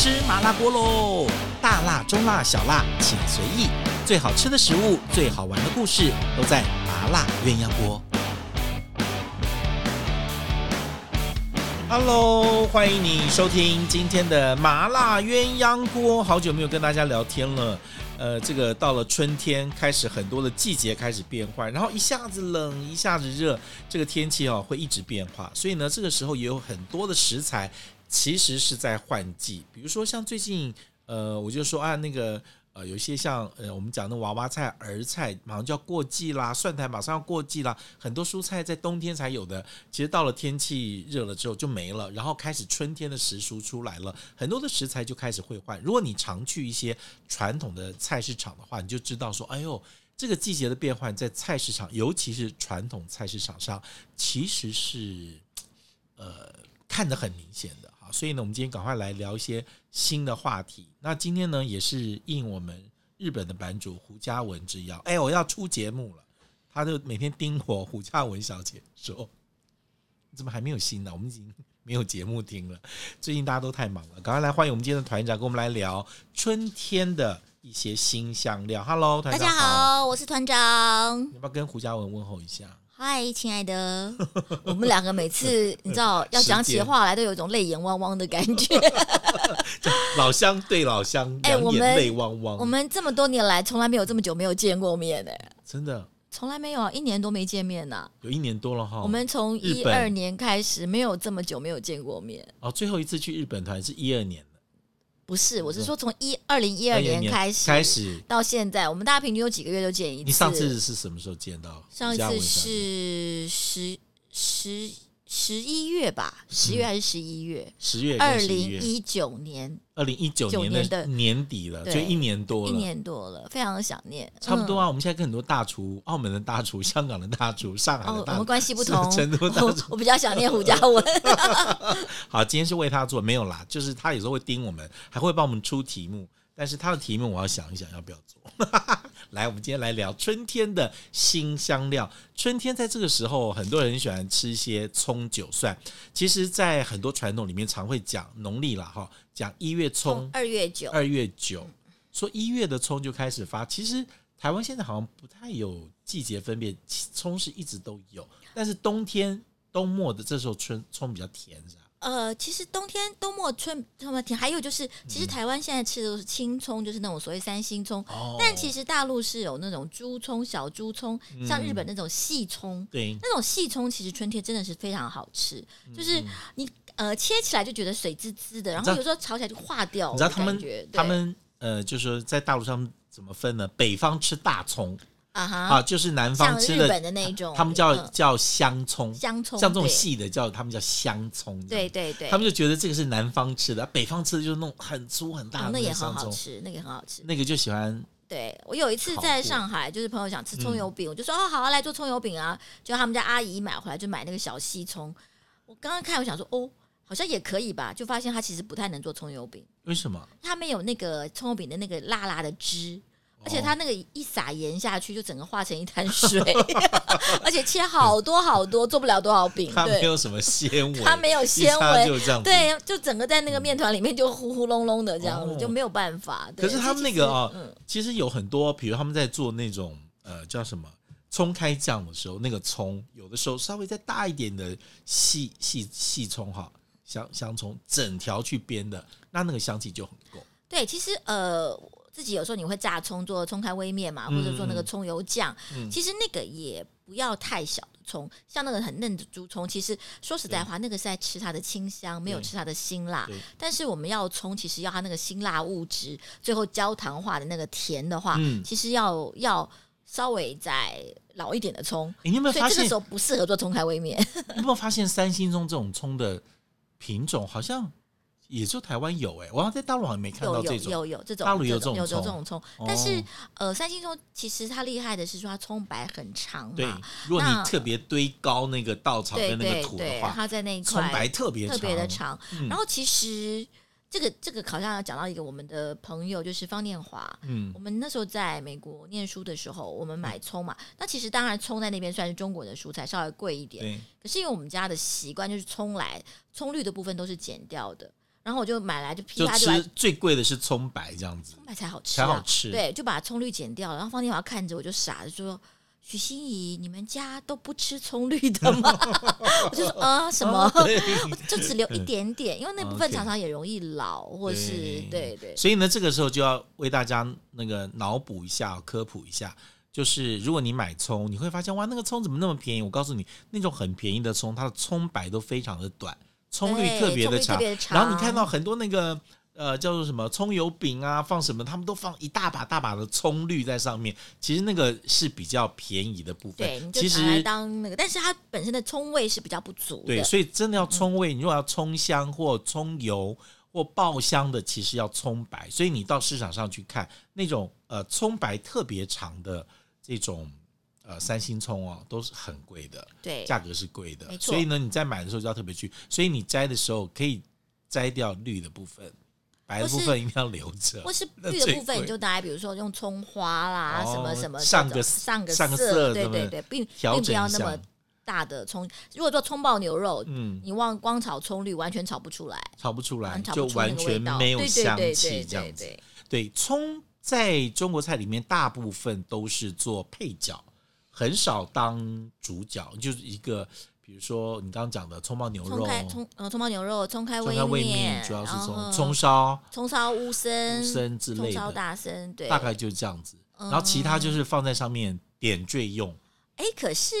吃麻辣锅喽！大辣、中辣、小辣，请随意。最好吃的食物，最好玩的故事，都在麻辣鸳鸯锅。Hello，欢迎你收听今天的麻辣鸳鸯锅。好久没有跟大家聊天了。呃，这个到了春天，开始很多的季节开始变换，然后一下子冷，一下子热，这个天气哦会一直变化。所以呢，这个时候也有很多的食材。其实是在换季，比如说像最近，呃，我就说啊，那个呃，有一些像呃，我们讲的娃娃菜、儿菜，马上就要过季啦，蒜苔马上要过季啦，很多蔬菜在冬天才有的，其实到了天气热了之后就没了，然后开始春天的时蔬出来了，很多的食材就开始会换。如果你常去一些传统的菜市场的话，你就知道说，哎呦，这个季节的变换在菜市场，尤其是传统菜市场上，其实是呃看得很明显的。所以呢，我们今天赶快来聊一些新的话题。那今天呢，也是应我们日本的版主胡嘉文之邀，哎，我要出节目了。他就每天盯我胡嘉文小姐说：“你怎么还没有新呢？我们已经没有节目听了。最近大家都太忙了，赶快来欢迎我们今天的团长，跟我们来聊春天的一些新香料。Hello，团长，大家好，我是团长。你要不要跟胡嘉文问候一下？”嗨，亲爱的，我们两个每次 你知道要讲起话来，都有一种泪眼汪汪的感觉。老乡对老乡，哎，我们泪汪汪。我们这么多年来，从来没有这么久没有见过面的，真的，从来没有啊，一年多没见面呢，有一年多了哈。我们从一二年开始，没有这么久没有见过面。哦，最后一次去日本团是一二年。不是，我是说从一二零一二年开始开始到现在，我们大家平均有几个月就见一次。你上次是什么时候见到？上一次是十十十一月吧？十月还是十一月？十月。二零一九年。二零一九年的年底了，就一年多了，一年多了，非常的想念。差不多啊，我们现在跟很多大厨，澳门的大厨、香港的大厨、上海的大厨，我们关系不同。成都大厨，我比较想念胡嘉文。好，今天是为他做，没有啦，就是他有时候会盯我们，还会帮我们出题目，但是他的题目我要想一想要不要做。来，我们今天来聊春天的新香料。春天在这个时候，很多人喜欢吃一些葱、韭、蒜。其实，在很多传统里面，常会讲农历了哈，讲一月葱，二月九，二月九，说一月的葱就开始发。其实台湾现在好像不太有季节分辨，葱是一直都有，但是冬天冬末的这时候春葱比较甜，是吧？呃，其实冬天冬末春什么甜，还有就是，其实台湾现在吃的都是青葱，就是那种所谓三星葱。哦。但其实大陆是有那种猪葱、小猪葱，像日本那种细葱。对。那种细葱其实春天真的是非常好吃，就是你呃切起来就觉得水滋滋的，然后有时候炒起来就化掉。你知道他们他们呃，就是说在大陆上怎么分呢？北方吃大葱。啊哈！啊，就是南方吃的，日本的那种，他们叫叫香葱，香葱像这种细的叫他们叫香葱，对对对，他们就觉得这个是南方吃的，北方吃的就是那种很粗很大的，那也很好吃，那个很好吃，那个就喜欢。对，我有一次在上海，就是朋友想吃葱油饼，我就说哦好啊，来做葱油饼啊，就他们家阿姨买回来就买那个小细葱，我刚刚看我想说哦好像也可以吧，就发现他其实不太能做葱油饼，为什么？他没有那个葱油饼的那个辣辣的汁。而且它那个一撒盐下去，就整个化成一滩水，而且切好多好多，做不了多少饼。它没有什么纤维，它没有纤维，就这样对，就整个在那个面团里面就呼呼隆隆的这样子，哦、就没有办法。可是他们那个啊、哦，其实有很多，比如他们在做那种呃叫什么葱开酱的时候，那个葱有的时候稍微再大一点的细细细葱哈，香香葱整条去煸的，那那个香气就很够。对，其实呃。自己有时候你会炸葱做葱开微面嘛，或者做那个葱油酱。嗯、其实那个也不要太小的葱，像那个很嫩的竹葱。其实说实在话，那个是在吃它的清香，没有吃它的辛辣。但是我们要葱，其实要它那个辛辣物质最后焦糖化的那个甜的话，嗯、其实要要稍微再老一点的葱。你有没有发现这个时候不适合做葱开微面？你有没有发现三星葱这种葱的品种好像？也就台湾有哎、欸，我好像在大陆好像没看到这种，有有有这种，大陆有这种有这种葱，但是呃，三星葱其实它厉害的是说它葱白很长嘛。对，如果你特别堆高那个稻草跟那个土的话，它在那一块葱白特别特别的长。然后其实这个这个好像要讲到一个我们的朋友，就是方念华。嗯，我们那时候在美国念书的时候，我们买葱嘛，那其实当然葱在那边算是中国的蔬菜，稍微贵一点。可是因为我们家的习惯就是葱来葱绿的部分都是剪掉的。然后我就买来就噼就啪就吃最贵的是葱白这样子，葱白才好吃、才啊，好吃。对，就把葱绿剪掉了。然后方天华看着我就傻了，就说：“许心怡，你们家都不吃葱绿的吗？” 我就说：“啊，什么？我就只留一点点，因为那部分常常也容易老，或是对对。对所以呢，这个时候就要为大家那个脑补一下，科普一下。就是如果你买葱，你会发现哇，那个葱怎么那么便宜？我告诉你，那种很便宜的葱，它的葱白都非常的短，葱绿特别的长。然后你看到很多那个呃叫做什么葱油饼啊，放什么，他们都放一大把大把的葱绿在上面。其实那个是比较便宜的部分。对，其实当那个，但是它本身的葱味是比较不足的。对，所以真的要葱味，你如果要葱香或葱油或爆香的，其实要葱白。所以你到市场上去看那种呃葱白特别长的。这种呃三星葱哦，都是很贵的，对，价格是贵的，没错。所以呢，你在买的时候就要特别去。所以你摘的时候可以摘掉绿的部分，白的部分一定要留着。或是绿的部分，你就大概比如说用葱花啦，什么什么上个上个上个色，对对对，并并不要那么大的葱。如果做葱爆牛肉，嗯，你忘光炒葱绿，完全炒不出来，炒不出来，就完全没有香气，这样子。对葱。在中国菜里面，大部分都是做配角，很少当主角。就是一个，比如说你刚刚讲的葱爆牛肉，葱呃葱爆牛肉，葱开味面，主要是从葱烧、葱烧乌参、乌参之类的，葱烧大参，对，大概就是这样子。然后其他就是放在上面点缀用。哎，可是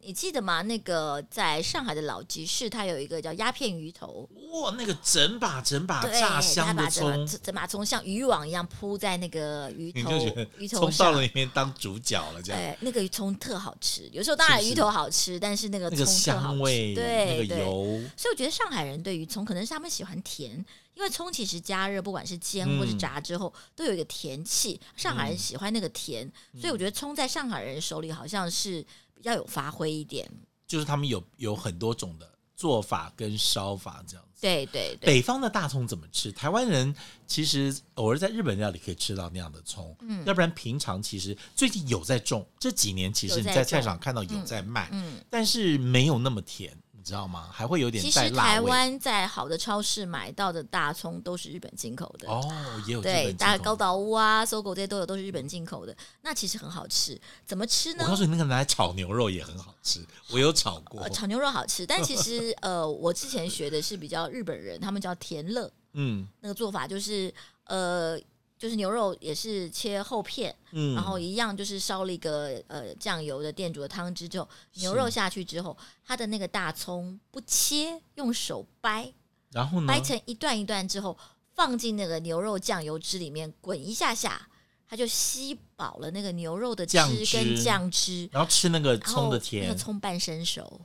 你记得吗？那个在上海的老集市，它有一个叫鸦片鱼头。哇，那个整把整把炸香的葱，整把葱像渔网一样铺在那个鱼头，鱼头葱到了里面当主角了，这样。哎，那个葱特好吃。有时候当然鱼头好吃，但是那个葱香味，对，那个油。所以我觉得上海人对于葱，可能是他们喜欢甜。因为葱其实加热，不管是煎或是炸之后，嗯、都有一个甜气。上海人喜欢那个甜，嗯、所以我觉得葱在上海人手里好像是比较有发挥一点。就是他们有有很多种的做法跟烧法这样子。对对对。北方的大葱怎么吃？台湾人其实偶尔在日本料理可以吃到那样的葱，嗯，要不然平常其实最近有在种，这几年其实你在菜场看到有在卖，但是没有那么甜。你知道吗？还会有点辣。其实台湾在好的超市买到的大葱都是日本进口的哦，也有对，大高岛屋啊、搜狗这些都有，都是日本进口的。那其实很好吃，怎么吃呢？我告诉你，那个拿来炒牛肉也很好吃，我有炒过。呃、炒牛肉好吃，但其实呃，我之前学的是比较日本人，他们叫田乐，嗯，那个做法就是呃。就是牛肉也是切厚片，嗯，然后一样就是烧了一个呃酱油的店主的汤汁之后，牛肉下去之后，它的那个大葱不切，用手掰，然后呢，掰成一段一段之后，放进那个牛肉酱油汁里面滚一下下，它就吸饱了那个牛肉的汁跟酱汁，然后吃那个葱的甜，那个葱半生熟，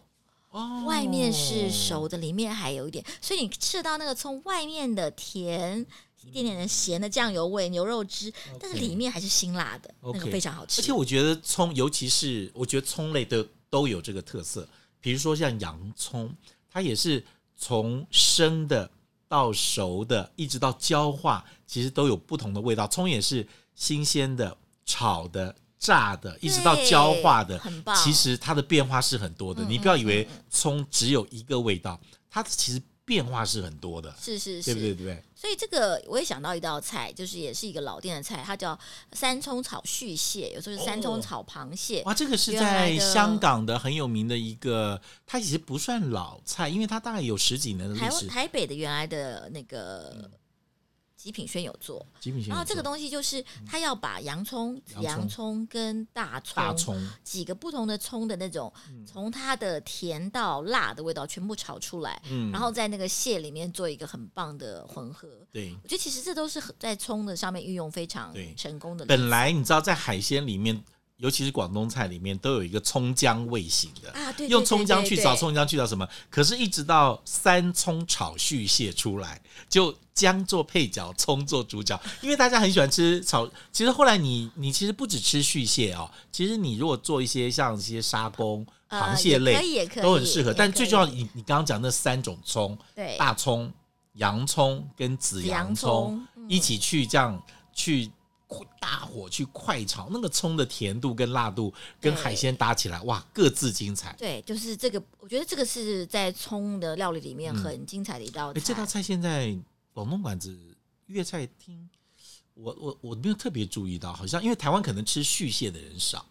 哦，外面是熟的，里面还有一点，所以你吃到那个葱外面的甜。一点点的咸的酱油味，牛肉汁，但是里面还是辛辣的那个非常好吃。而且我觉得葱，尤其是我觉得葱类的都有这个特色。比如说像洋葱，它也是从生的到熟的，一直到焦化，其实都有不同的味道。葱也是新鲜的、炒的、炸的，一直到焦化的，很棒。其实它的变化是很多的。你不要以为葱只有一个味道，它其实。变化是很多的，是是是，对不对？对，所以这个我也想到一道菜，就是也是一个老店的菜，它叫三葱炒续蟹，有时候是三葱炒螃蟹。哇，这个是在香港的很有名的一个，它其实不算老菜，因为它大概有十几年的历史。台北的原来的那个。嗯极品轩有做，然后这个东西就是他要把洋葱、洋葱跟大葱几个不同的葱的那种，从它的甜到辣的味道全部炒出来，然后在那个蟹里面做一个很棒的混合。对，我觉得其实这都是在葱的上面运用非常成功的。本来你知道在海鲜里面。尤其是广东菜里面都有一个葱姜味型的啊，对，用葱姜去找葱姜去找什么？可是，一直到三葱炒续蟹出来，就姜做配角，葱做主角。因为大家很喜欢吃炒。其实后来你你其实不只吃续蟹哦，其实你如果做一些像一些沙公、螃蟹类，都很适合。但最重要，你你刚刚讲那三种葱，对，大葱、洋葱跟紫洋葱一起去这样去。大火去快炒，那个葱的甜度跟辣度跟海鲜搭起来，哇，各自精彩。对，就是这个，我觉得这个是在葱的料理里面很精彩的一道菜。哎、嗯，这道菜现在广东馆子粤菜厅，我我我没有特别注意到，好像因为台湾可能吃续蟹的人少。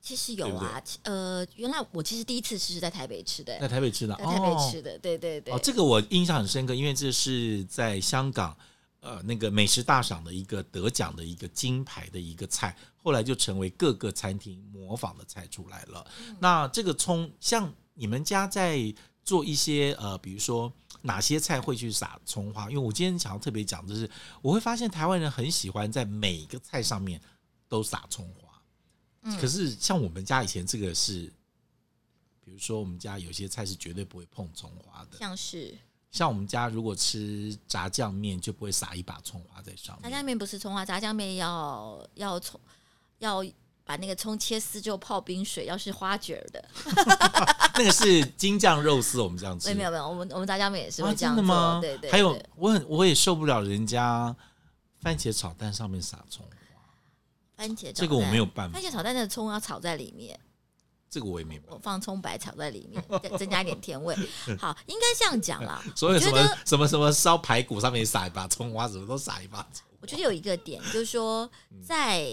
其实有啊，对对呃，原来我其实第一次吃是在台北吃的，在台北吃的，在台北吃的，哦、对对对。哦，这个我印象很深刻，因为这是在香港。呃，那个美食大赏的一个得奖的一个金牌的一个菜，后来就成为各个餐厅模仿的菜出来了。嗯、那这个葱，像你们家在做一些呃，比如说哪些菜会去撒葱花？因为我今天想要特别讲就是，我会发现台湾人很喜欢在每个菜上面都撒葱花。嗯、可是像我们家以前这个是，比如说我们家有些菜是绝对不会碰葱花的，像是。像我们家如果吃炸酱面，就不会撒一把葱花在上面。炸酱面不是葱花，炸酱面要要葱，要把那个葱切丝之后泡冰水，要是花卷的。那个是京酱肉丝，我们这样吃。没有没有，我们我们炸酱面也是会这样做。啊、真的吗？对，对对。还有，我很我也受不了人家番茄炒蛋上面撒葱花。番茄这个我没有办法。番茄炒蛋的葱要炒在里面。这个我也没我放葱白炒在里面，增加一点甜味。好，应该这样讲啦。所以什么什么什么烧排骨上面撒一把葱花，什么都撒一把葱。我觉得有一个点，就是说在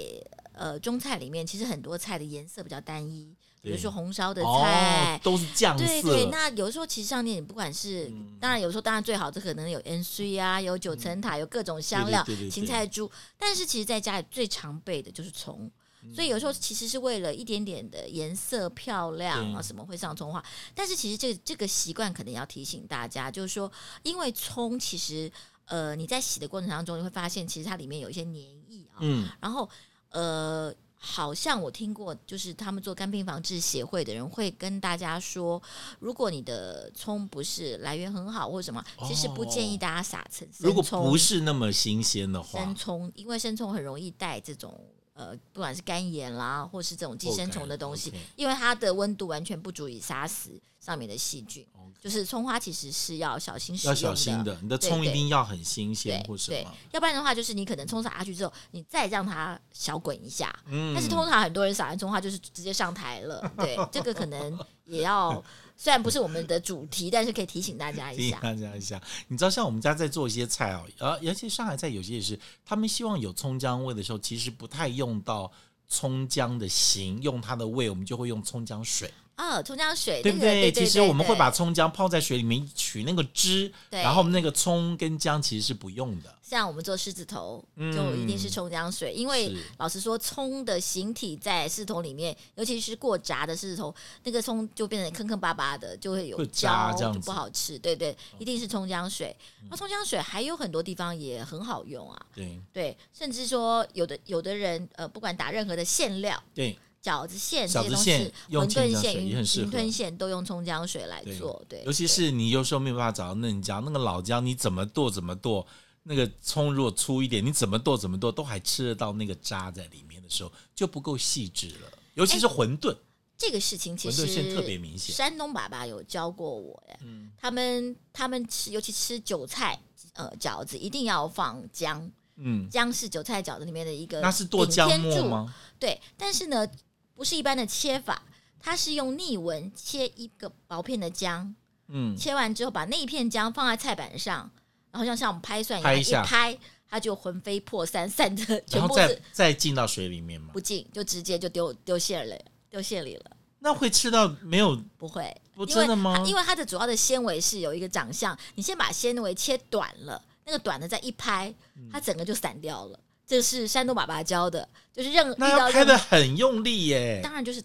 呃中菜里面，其实很多菜的颜色比较单一，比如说红烧的菜都是酱色。对对，那有时候其实上面你不管是，当然有时候当然最好这可能有 N C 啊，有九层塔，有各种香料，芹菜猪。但是其实在家里最常备的就是葱。所以有时候其实是为了一点点的颜色漂亮啊，什么会上葱花？但是其实这个这个习惯可能要提醒大家，就是说，因为葱其实呃你在洗的过程当中，你会发现其实它里面有一些粘液啊。嗯。然后呃，好像我听过，就是他们做肝病防治协会的人会跟大家说，如果你的葱不是来源很好或者什么，其实不建议大家撒葱。如果不是那么新鲜的话，生葱因为生葱很容易带这种。呃，不管是肝炎啦，或是这种寄生虫的东西，okay, okay. 因为它的温度完全不足以杀死上面的细菌。就是葱花其实是要小心使用的，要小心的。你的葱一定要很新鲜，或什么，对，要不然的话，就是你可能葱撒下去之后，你再让它小滚一下。嗯，但是通常很多人撒完葱花就是直接上台了。对，这个可能也要。虽然不是我们的主题，但是可以提醒大家一下。提醒大家一下，你知道，像我们家在做一些菜哦，呃，尤其上海菜有些也是，他们希望有葱姜味的时候，其实不太用到葱姜的形，用它的味，我们就会用葱姜水。啊，葱姜水，对不对？其实我们会把葱姜泡在水里面取那个汁，然后那个葱跟姜其实是不用的。像我们做狮子头，就一定是葱姜水，因为老实说，葱的形体在狮子头里面，尤其是过炸的狮子头，那个葱就变成坑坑巴巴的，就会有焦，就不好吃。对对，一定是葱姜水。那葱姜水还有很多地方也很好用啊。对对，甚至说有的有的人呃，不管打任何的馅料，对。饺子馅这些东西，馄饨馅、云云吞馅都用葱姜水来做。对，尤其是你有时候没有办法找到嫩姜，那个老姜你怎么剁怎么剁，那个葱如果粗一点，你怎么剁怎么剁都还吃得到那个渣在里面的时候，就不够细致了。尤其是馄饨，这个事情其实特别明显。山东爸爸有教过我，哎，他们他们吃，尤其吃韭菜，呃，饺子一定要放姜，嗯，姜是韭菜饺子里面的一个，那是剁姜末吗？对，但是呢。不是一般的切法，它是用逆纹切一个薄片的姜，嗯，切完之后把那一片姜放在菜板上，然后像像我们拍蒜一样，拍一拍它就魂飞魄散，散的全部是，再再进到水里面吗？不进，就直接就丢丢馅了，丢馅里了。那会吃到没有？不会，不真的吗？因为它的主要的纤维是有一个长相，你先把纤维切短了，那个短的再一拍，它整个就散掉了。这是山东爸爸教的，就是任那要拍的很用力耶。当然就是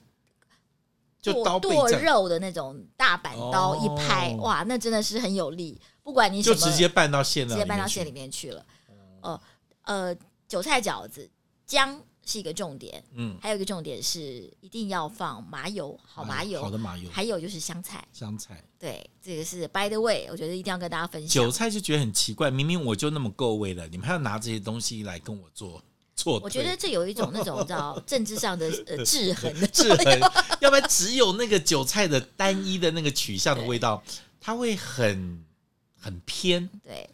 就剁剁肉的那种大板刀一拍，哦、哇，那真的是很有力。不管你什么就直接拌到馅，直接拌到馅里面去了。哦、呃，呃，韭菜饺子姜。是一个重点，嗯，还有一个重点是一定要放麻油，好麻油，好的麻油，还有就是香菜，香菜，对，这个是 by the way，我觉得一定要跟大家分享。韭菜就觉得很奇怪，明明我就那么够味了，你们还要拿这些东西来跟我做错？我觉得这有一种那种你知道 政治上的呃制衡 的制衡，要不然只有那个韭菜的单一的那个取向的味道，它会很很偏。对，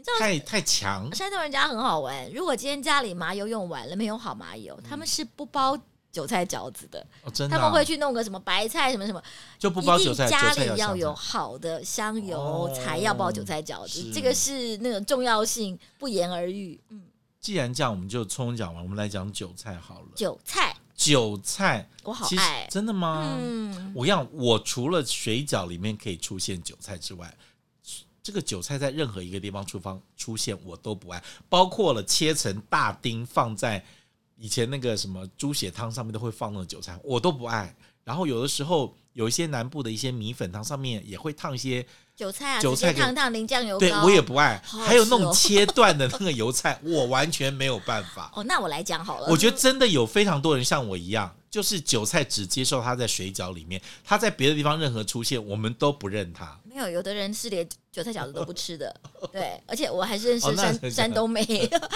你知道太太强。山东人家很好玩，如果今天家里麻油用完了，没有好麻油，他们是不包韭菜饺子的。哦，真的、啊。他们会去弄个什么白菜什么什么，就不包韭菜。家里要有好的香油，哦、才要包韭菜饺子。这个是那个重要性不言而喻。嗯。既然这样，我们就葱讲完，我们来讲韭菜好了。韭菜，韭菜，我好爱，真的吗？嗯，我要，我除了水饺里面可以出现韭菜之外，这个韭菜在任何一个地方厨房出现，我都不爱，包括了切成大丁放在以前那个什么猪血汤上面都会放那种韭菜，我都不爱。然后有的时候有一些南部的一些米粉汤上面也会烫一些。韭菜啊，韭菜烫烫淋酱油膏，对我也不爱。好好还有那种切断的那个油菜，我完全没有办法。哦，那我来讲好了。我觉得真的有非常多人像我一样，就是韭菜只接受它在水饺里面，它在别的地方任何出现，我们都不认它。没有，有的人是连韭菜饺子都不吃的。对，而且我还是认识山、哦、山东妹。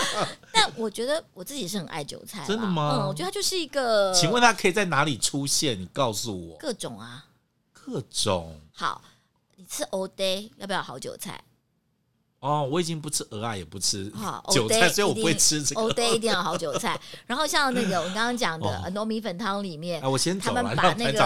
但我觉得我自己是很爱韭菜。真的吗？嗯，我觉得它就是一个。请问它可以在哪里出现？你告诉我。各种啊。各种。好。你吃 all day 要不要好韭菜？哦，我已经不吃鹅啊，也不吃 韭菜，所以我不会吃这个。欧呆一定要好韭菜。然后像那个我刚刚讲的糯米粉汤里面，我先他们把那个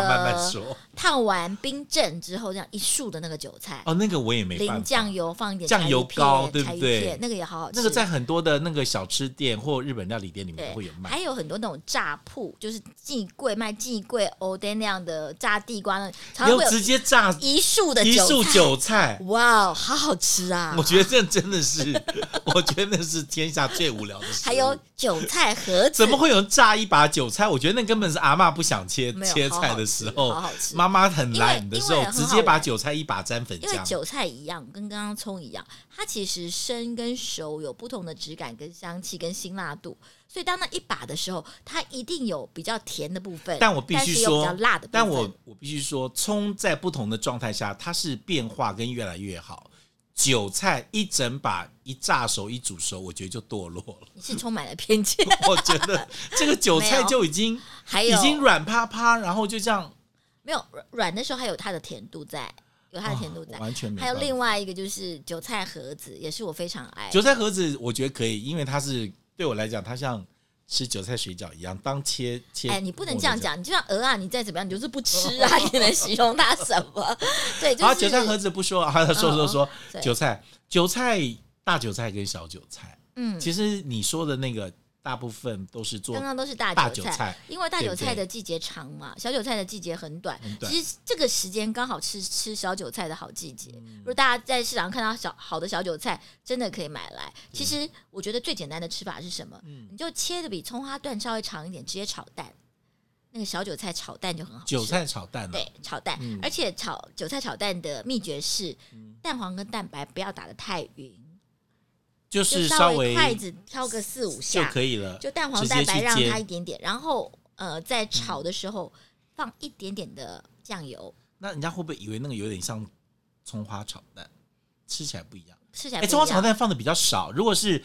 烫完冰镇之后这样一束的那个韭菜，哦，那个我也没淋酱油，放一点酱油膏，对不对？那个也好好吃。那个在很多的那个小吃店或日本料理店里面会有卖。还有很多那种炸铺，就是寄柜卖寄柜欧呆那样的炸地瓜，那常常会有直接炸一束的一束韭菜，哇，好好吃啊！我觉得。这真的是，我觉得那是天下最无聊的事。还有韭菜盒子，怎么会有人炸一把韭菜？我觉得那根本是阿嬷不想切切菜的时候，妈妈很懒的时候，直接把韭菜一把沾粉浆。因为韭菜一样，跟刚刚葱一样，它其实生跟熟有不同的质感、跟香气、跟辛辣度。所以当那一把的时候，它一定有比较甜的部分，但我必须说，比较辣的部分。但我我必须说，葱在不同的状态下，它是变化跟越来越好。韭菜一整把一炸熟一煮熟，我觉得就堕落了。你是充满了偏见。我觉得这个韭菜就已经还有已经软趴趴，然后就这样没有软的时候还有它的甜度在，有它的甜度在，哦、完全没。还有另外一个就是韭菜盒子，也是我非常爱。韭菜盒子我觉得可以，因为它是对我来讲，它像。吃韭菜水饺一样，当切切。哎，你不能这样讲，你就像鹅啊，你再怎么样，你就是不吃啊，你能形容它什么？对，就是。啊，韭菜盒子不说，啊，说说说韭菜，韭菜大韭菜跟小韭菜，嗯，其实你说的那个。大部分都是做，刚刚都是大大韭菜，因为大韭菜的季节长嘛，小韭菜的季节很短。很短。其实这个时间刚好吃吃小韭菜的好季节。如果大家在市场看到小好的小韭菜，真的可以买来。其实我觉得最简单的吃法是什么？你就切的比葱花段稍微长一点，直接炒蛋。那个小韭菜炒蛋就很好吃。韭菜炒蛋，对，炒蛋。而且炒韭菜炒蛋的秘诀是，蛋黄跟蛋白不要打得太匀。就是稍微筷子挑个四五下就可以了，就蛋黄蛋白让它一点点，然后呃在炒的时候放一点点的酱油。那人家会不会以为那个有点像葱花炒蛋？吃起来不一样，吃起来。哎，葱花炒蛋放的比较少，如果是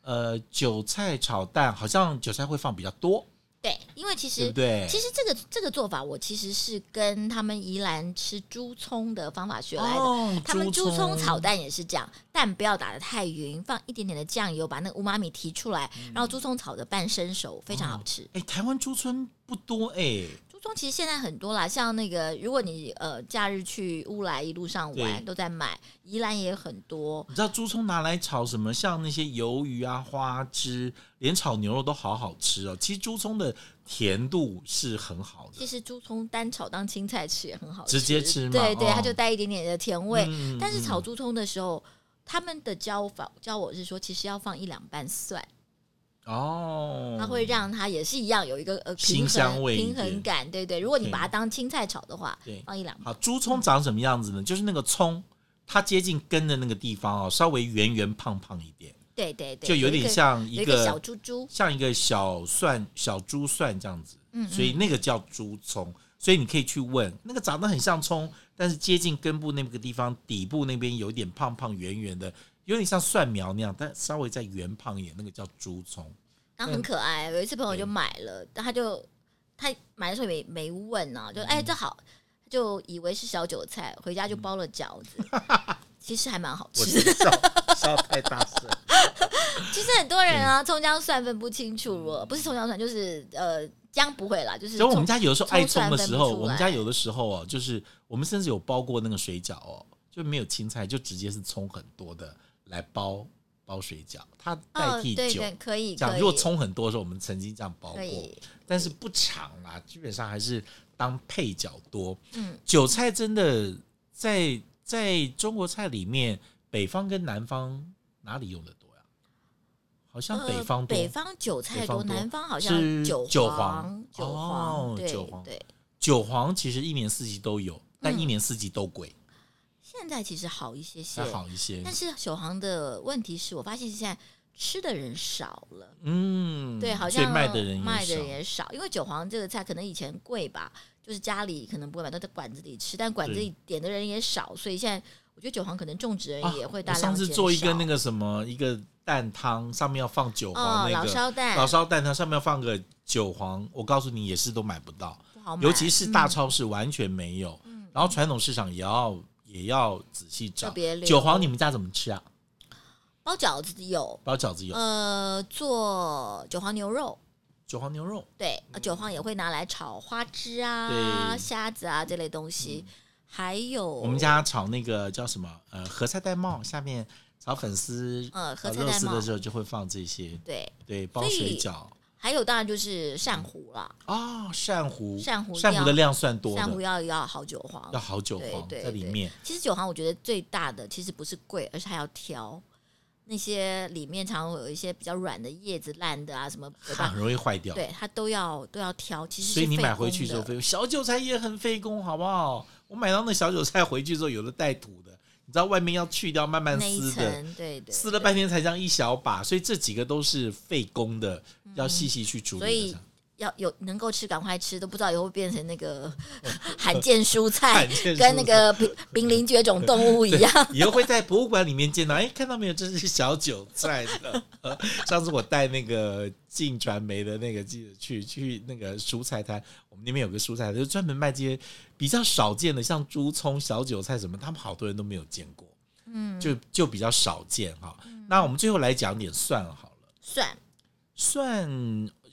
呃韭菜炒蛋，好像韭菜会放比较多。对，因为其实对，其实这个这个做法，我其实是跟他们宜兰吃猪葱的方法学来的。哦、他们猪葱炒蛋也是这样，蛋不要打的太匀，放一点点的酱油，把那个乌妈米提出来，嗯、然后猪葱炒的半生熟，非常好吃。哎、哦，台湾猪葱不多哎。葱其实现在很多啦，像那个，如果你呃假日去乌来一路上玩，都在买，宜兰也很多。你知道猪葱拿来炒什么？像那些鱿鱼啊、花枝，连炒牛肉都好好吃哦。其实猪葱的甜度是很好的。其实猪葱单炒当青菜吃也很好吃，直接吃嘛。对对，哦、它就带一点点的甜味。嗯、但是炒猪葱的时候，嗯、他们的教法教我是说，其实要放一两瓣蒜。哦，它会让它也是一样有一个呃辛香味平衡感，对对。如果你把它当青菜炒的话，对，放一两。好，猪葱长什么样子呢？就是那个葱，它接近根的那个地方哦，稍微圆圆胖胖一点。对对对，就有点像一个小猪猪，像一个小蒜小猪蒜这样子。嗯，所以那个叫猪葱。所以你可以去问那个长得很像葱，但是接近根部那个地方底部那边有点胖胖圆圆的。有点像蒜苗那样，但稍微再圆胖一点，那个叫猪葱，然后很可爱。有一次朋友就买了，但他就他买的时候没没问啊，就哎这好，就以为是小韭菜，回家就包了饺子，其实还蛮好吃的。小要太大声。其实很多人啊，葱姜蒜分不清楚了，不是葱姜蒜，就是呃姜不会啦，就是。所以我们家有的时候爱葱的时候，我们家有的时候哦，就是我们甚至有包过那个水饺哦，就没有青菜，就直接是葱很多的来包包水饺，它代替酒，可以。这样如果葱很多的时候，我们曾经这样包过，但是不长啦，基本上还是当配角多。嗯，韭菜真的在在中国菜里面，北方跟南方哪里用的多呀？好像北方多，北方韭菜多，南方好像是韭黄，韭黄，对对，韭黄其实一年四季都有，但一年四季都贵。现在其实好一些些，好一些。但是韭黄的问题是我发现现在吃的人少了，嗯，对，好像卖的人卖的人也少，因为韭黄这个菜可能以前贵吧，就是家里可能不会买，都在馆子里吃，但馆子里点的人也少，所以现在我觉得韭黄可能种植人也会大量。上次做一个那个什么一个。蛋汤上面要放韭黄，那个老烧蛋，老烧蛋汤上面要放个韭黄，我告诉你也是都买不到，尤其是大超市完全没有。然后传统市场也要也要仔细找。韭黄你们家怎么吃啊？包饺子有，包饺子有。呃，做韭黄牛肉，韭黄牛肉，对，韭黄也会拿来炒花枝啊、虾子啊这类东西。还有我们家炒那个叫什么？呃，合菜戴帽下面。炒粉丝，呃，和肉丝的时候就会放这些，对对，包水饺。还有当然就是扇糊了啊，扇糊，扇糊，扇糊的量算多，扇糊要要好韭黄，要好韭黄在里面。其实韭黄我觉得最大的其实不是贵，而是还要挑那些里面常会有一些比较软的叶子烂的啊什么，很容易坏掉。对，它都要都要挑。其实所以你买回去之后费工，小韭菜也很费工，好不好？我买到那小韭菜回去之后，有的带土的。你知道外面要去掉，慢慢撕的，对对，撕了半天才这样一小把，所以这几个都是费工的，要细细去处理。所以要有能够吃，赶快吃，都不知道以后会变成那个 罕见蔬菜，跟那个濒濒临绝种动物一样。以后会在博物馆里面见到，哎，看到没有？这是小韭菜的。上次我带那个进传媒的那个记者去去那个蔬菜摊，我们那边有个蔬菜，就专门卖这些。比较少见的，像猪葱、小韭菜什么，他们好多人都没有见过，嗯，就就比较少见哈。嗯、那我们最后来讲点蒜好了，蒜蒜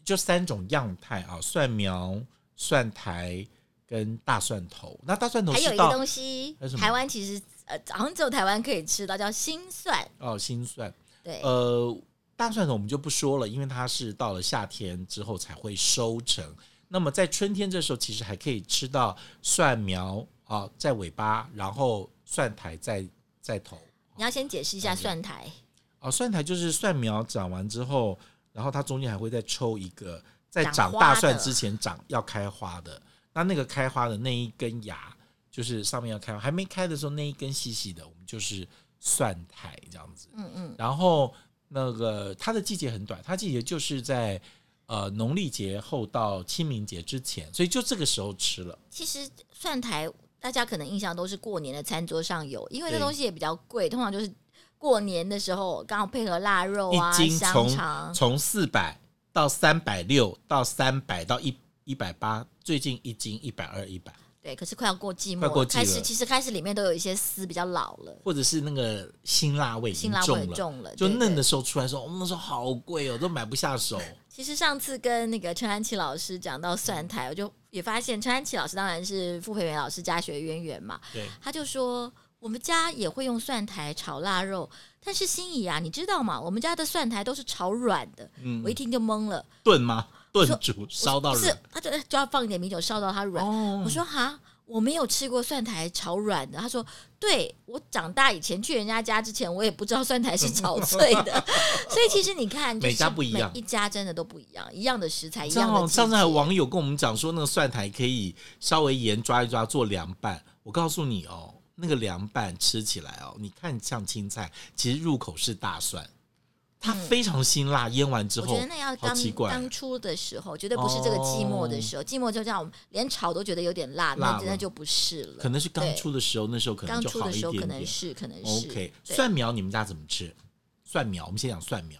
就三种样态啊，蒜苗、蒜苔跟大蒜头。那大蒜头还有一个东西，台湾其实呃，好像只有台湾可以吃到，叫新蒜哦，新蒜。对，呃，大蒜头我们就不说了，因为它是到了夏天之后才会收成。那么在春天这时候，其实还可以吃到蒜苗啊，在尾巴，然后蒜苔在在头。你要先解释一下蒜苔。哦，蒜苔就是蒜苗长完之后，然后它中间还会再抽一个，在长大蒜之前长要开花的。那那个开花的那一根芽，就是上面要开花，还没开的时候那一根细细的，我们就是蒜苔这样子。嗯嗯。然后那个它的季节很短，它季节就是在。呃，农历节后到清明节之前，所以就这个时候吃了。其实蒜苔大家可能印象都是过年的餐桌上有，因为这东西也比较贵，通常就是过年的时候刚好配合腊肉啊、香肠，从四百到三百六到三百到一一百八，最近一斤一百二、一百。对，可是快要过季末，开始其实开始里面都有一些丝比较老了，或者是那个辛辣味辛辣味重了，就嫩的时候出来说，我们那时候好贵哦，都买不下手。其实上次跟那个陈安琪老师讲到蒜苔，我就也发现陈安琪老师当然是傅培元老师家学渊源嘛，对，他就说我们家也会用蒜苔炒腊肉，但是心怡啊，你知道吗？我们家的蒜苔都是炒软的，嗯，我一听就懵了，炖吗？炖煮烧到软，是，他就就要放一点米酒烧到它软。哦、我说哈，我没有吃过蒜苔炒软的。他说，对，我长大以前去人家家之前，我也不知道蒜苔是炒脆的。所以其实你看，每家不一样，一家真的都不一样，一样的食材，一样的。上次还有网友跟我们讲说，那个蒜苔可以稍微盐抓一抓做凉拌。我告诉你哦，那个凉拌吃起来哦，你看像青菜，其实入口是大蒜。它非常辛辣，腌完之后，我觉得那要刚刚出的时候，绝对不是这个寂寞的时候。寂寞就这样，我们连炒都觉得有点辣，那真的就不是了。可能是刚出的时候，那时候可能就好一点点。刚出的时候可能是，可能是。OK，蒜苗你们家怎么吃？蒜苗，我们先讲蒜苗。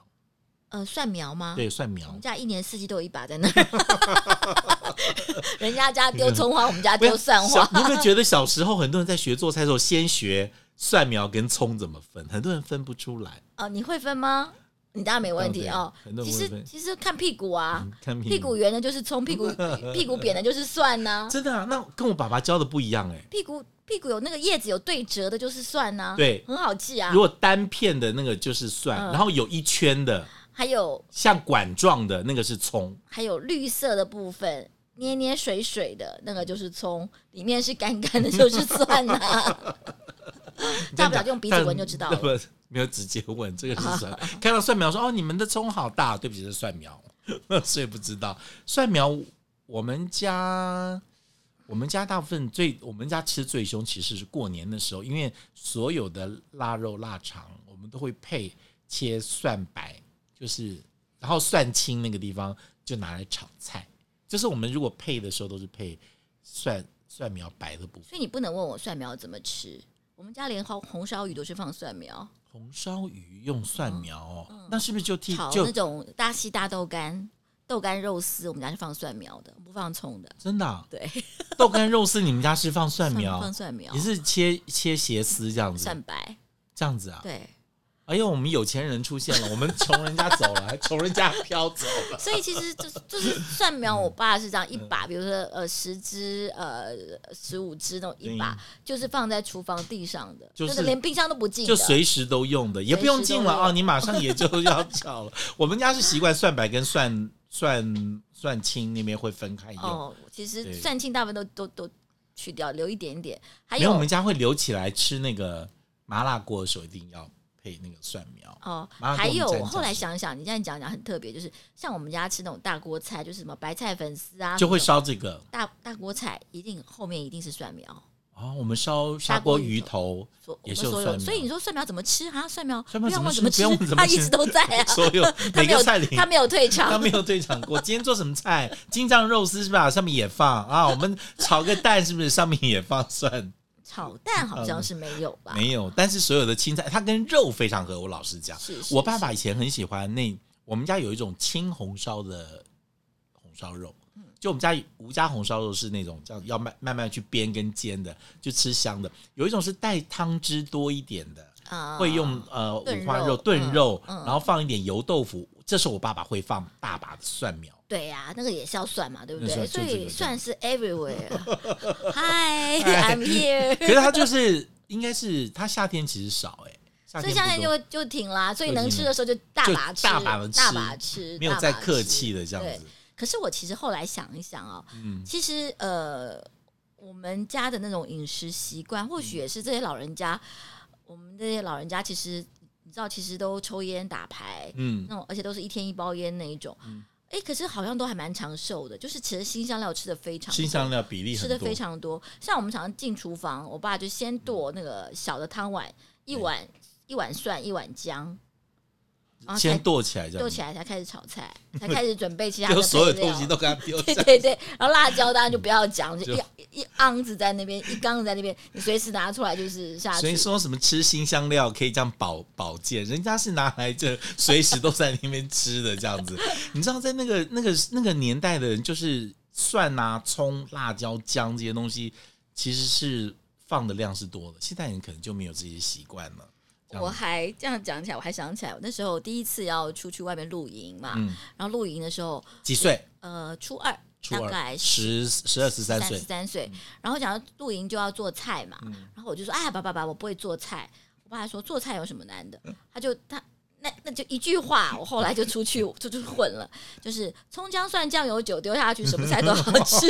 呃，蒜苗吗？对，蒜苗。我们家一年四季都有一把在那儿。人家家丢葱花，我们家丢蒜花。你 有没有觉得小时候很多人在学做菜的时候，先学蒜苗跟葱怎么分？很多人分不出来。哦，你会分吗？你当然没问题哦。其实其实看屁股啊，屁股，圆的就是葱，屁股 屁股扁的就是蒜呢、啊。真的啊？那跟我爸爸教的不一样哎。屁股屁股有那个叶子有对折的，就是蒜呢、啊。对，很好记啊。如果单片的那个就是蒜，嗯、然后有一圈的，还有像管状的那个是葱，还有绿色的部分捏捏水水的那个就是葱，里面是干干的，就是蒜啊。大不了就用鼻子闻就知道了。不，没有直接问这个是蒜。看到蒜苗说：“哦，你们的葱好大。”对不起，是蒜苗，所以不知道蒜苗。我们家我们家大部分最我们家吃最凶，其实是过年的时候，因为所有的腊肉腊肠，我们都会配切蒜白，就是然后蒜青那个地方就拿来炒菜。就是我们如果配的时候，都是配蒜蒜苗白的部分。所以你不能问我蒜苗怎么吃。我们家连红红烧鱼都是放蒜苗，红烧鱼用蒜苗哦，嗯嗯、那是不是就替炒那种大西大豆干、豆干肉丝？我们家是放蒜苗的，不放葱的。真的、啊？对，豆干肉丝你们家是放蒜苗，放蒜苗，你是切切斜丝这样子，蒜白这样子啊？对。哎呦，我们有钱人出现了，我们穷人家走了，穷人家飘走了。所以其实就是就是蒜苗，我爸是这样一把，比如说呃十只呃十五只那种一把，就是放在厨房地上的，就是连冰箱都不进，就随时都用的，也不用进了啊，你马上也就要炒了。我们家是习惯蒜白跟蒜蒜蒜青那边会分开用。哦，其实蒜青大部分都都都去掉，留一点点。还有我们家会留起来吃那个麻辣锅的时候一定要。配那个蒜苗哦，还有我后来想想，你这样讲讲很特别，就是像我们家吃那种大锅菜，就是什么白菜粉丝啊，就会烧这个大大锅菜，一定后面一定是蒜苗哦。我们烧砂锅鱼头也是蒜苗，所以你说蒜苗怎么吃啊？蒜苗蒜苗怎么吃？不用怎么吃，它一直都在啊。所有 每个菜里，它没有退 场，它没有退场过。今天做什么菜？京酱肉丝是吧？上面也放啊。我们炒个蛋是不是上面也放蒜？炒蛋好像是没有吧？嗯、没有，但是所有的青菜它跟肉非常合。我老实讲，是是是，我爸爸以前很喜欢那，我们家有一种青红烧的红烧肉，就我们家吴家红烧肉是那种叫要慢慢慢去煸跟煎的，就吃香的。有一种是带汤汁多一点的，啊、会用呃五花肉炖肉，然后放一点油豆腐。这时候我爸爸会放大把的蒜苗。对呀、啊，那个也是要蒜嘛，对不对？所以蒜是 everywhere。Hi，I'm here。可是它就是应该是它夏天其实少哎，所以夏天就就停啦。所以能吃的时候就大把吃，大把大把吃，没有再客气的这样子。可是我其实后来想一想哦，嗯，其实呃，我们家的那种饮食习惯，或许也是这些老人家，我们这些老人家其实你知道，其实都抽烟打牌，嗯，那种而且都是一天一包烟那一种。哎，可是好像都还蛮长寿的，就是其实新香料吃的非常多，辛香料比例吃的非常多。像我们常常进厨房，我爸就先剁那个小的汤碗，一碗对一碗蒜，一碗姜。先剁起来，这样剁起来才开始炒菜，才 开始准备其他的所有东西都给他丢。对对对，然后辣椒当然就不要讲，就一一盎子在那边，一缸子在那边，你随时拿出来就是下去。所以说什么吃新香料可以这样保保健，人家是拿来这随时都在那边吃的这样子。你知道在那个那个那个年代的人，就是蒜啊、葱、辣椒、姜这些东西，其实是放的量是多的。现代人可能就没有这些习惯了。我还这样讲起来，我还想起来，我那时候第一次要出去外面露营嘛，嗯、然后露营的时候几岁？呃，初二，初二大概十十二十三岁，十三岁。然后讲到露营就要做菜嘛，嗯、然后我就说：“哎，爸爸爸，我不会做菜。”我爸说：“做菜有什么难的？”他就他。那那就一句话，我后来就出去就就混了，就是葱姜蒜酱油酒丢下去，什么菜都好吃，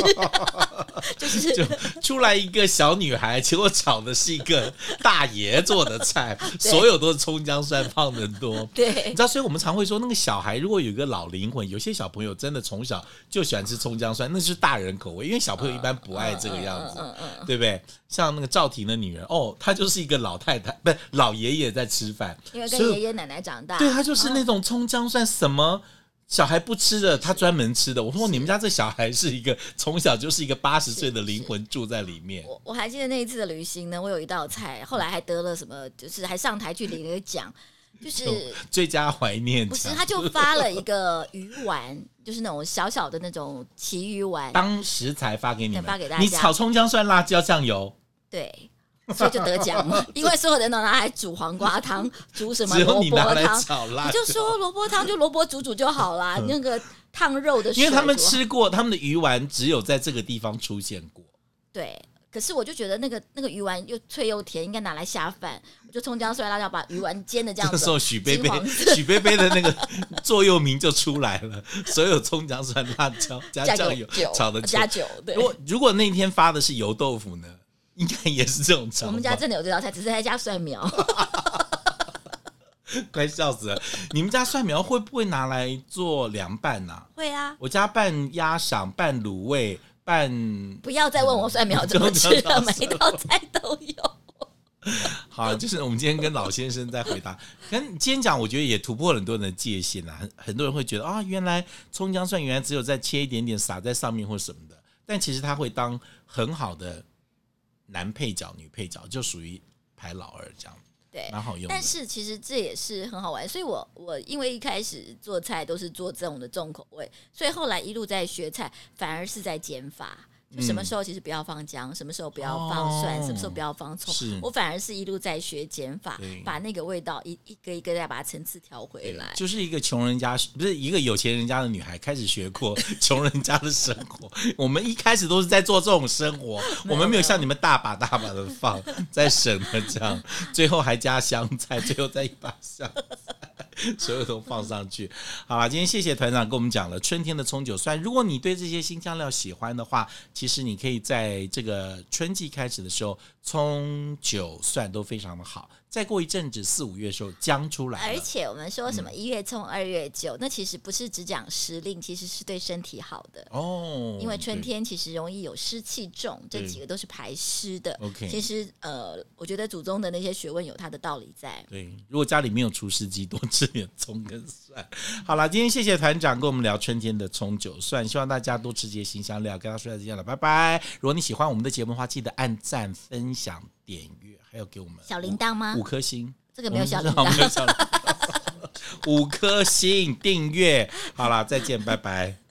就是 就出来一个小女孩，结果炒的是一个大爷做的菜，所有都是葱姜蒜放的多。对，你知道，所以我们常会说，那个小孩如果有一个老灵魂，有些小朋友真的从小就喜欢吃葱姜蒜，那是大人口味，因为小朋友一般不爱这个样子，对不对？像那个赵婷的女人，哦，她就是一个老太太，不是老爷爷在吃饭，因为跟爷爷奶奶长。对，他就是那种葱姜蒜什么小孩不吃的，他专门吃的。我说你们家这小孩是一个从小就是一个八十岁的灵魂住在里面。我我还记得那一次的旅行呢，我有一道菜，后来还得了什么，就是还上台去领了个奖，就是最佳怀念。不是，他就发了一个鱼丸，就是那种小小的那种奇鱼丸，当食材发给你们，发给大家。你炒葱姜蒜辣椒酱油，对。所以就得奖了。因为所有人都拿来煮黄瓜汤，煮什么萝卜汤，你拿来炒辣。你就说萝卜汤就萝卜煮煮就好啦。那个烫肉的，因为他们吃过，他们的鱼丸只有在这个地方出现过。对。可是我就觉得那个那个鱼丸又脆又甜，应该拿来下饭。我就葱姜蒜辣椒把鱼丸煎的这样子。这时候许贝贝许贝贝的那个座右铭就出来了：所有葱姜蒜辣椒加酱油炒的加酒。对。如果如果那天发的是油豆腐呢，应该也是这种炒。我们家真的有这道菜，只是在加蒜苗。快笑死了！你们家蒜苗会不会拿来做凉拌呢？会啊，我家拌鸭赏，拌卤味。拌不要再问我蒜苗怎么吃了，每一道菜都有。好，就是我们今天跟老先生在回答，跟今天讲，我觉得也突破了很多人的界限啊。很很多人会觉得啊，原来葱姜蒜原来只有再切一点点撒在上面或什么的，但其实它会当很好的男配角、女配角，就属于排老二这样。对，蛮好用。但是其实这也是很好玩，所以我我因为一开始做菜都是做这种的重口味，所以后来一路在学菜，反而是在减法。就什么时候其实不要放姜，什么时候不要放蒜，什么时候不要放葱，我反而是一路在学减法，把那个味道一一个一个再把它层次调回来。就是一个穷人家，不是一个有钱人家的女孩，开始学过 穷人家的生活。我们一开始都是在做这种生活，我们没有像你们大把大把的放，在省的这样，最后还加香菜，最后再一把香菜，所有都放上去。好了，今天谢谢团长跟我们讲了春天的葱韭蒜。如果你对这些新香料喜欢的话，其实你可以在这个春季开始的时候，葱、韭、蒜都非常的好。再过一阵子，四五月的时候，将出来。而且我们说什么一月葱，二月韭，那其实不是只讲时令，其实是对身体好的哦。因为春天其实容易有湿气重，这几个都是排湿的。OK，其实呃，我觉得祖宗的那些学问有它的道理在。对，如果家里没有除湿机，多吃点葱跟蒜。好了，今天谢谢团长跟我们聊春天的葱韭蒜，希望大家多吃这些新香料。跟他说再见了，拜拜。如果你喜欢我们的节目的话，记得按赞、分享、点阅。要给我们小铃铛吗？五颗星，这个没有小铃铛。五颗星订阅，好了，再见，拜拜。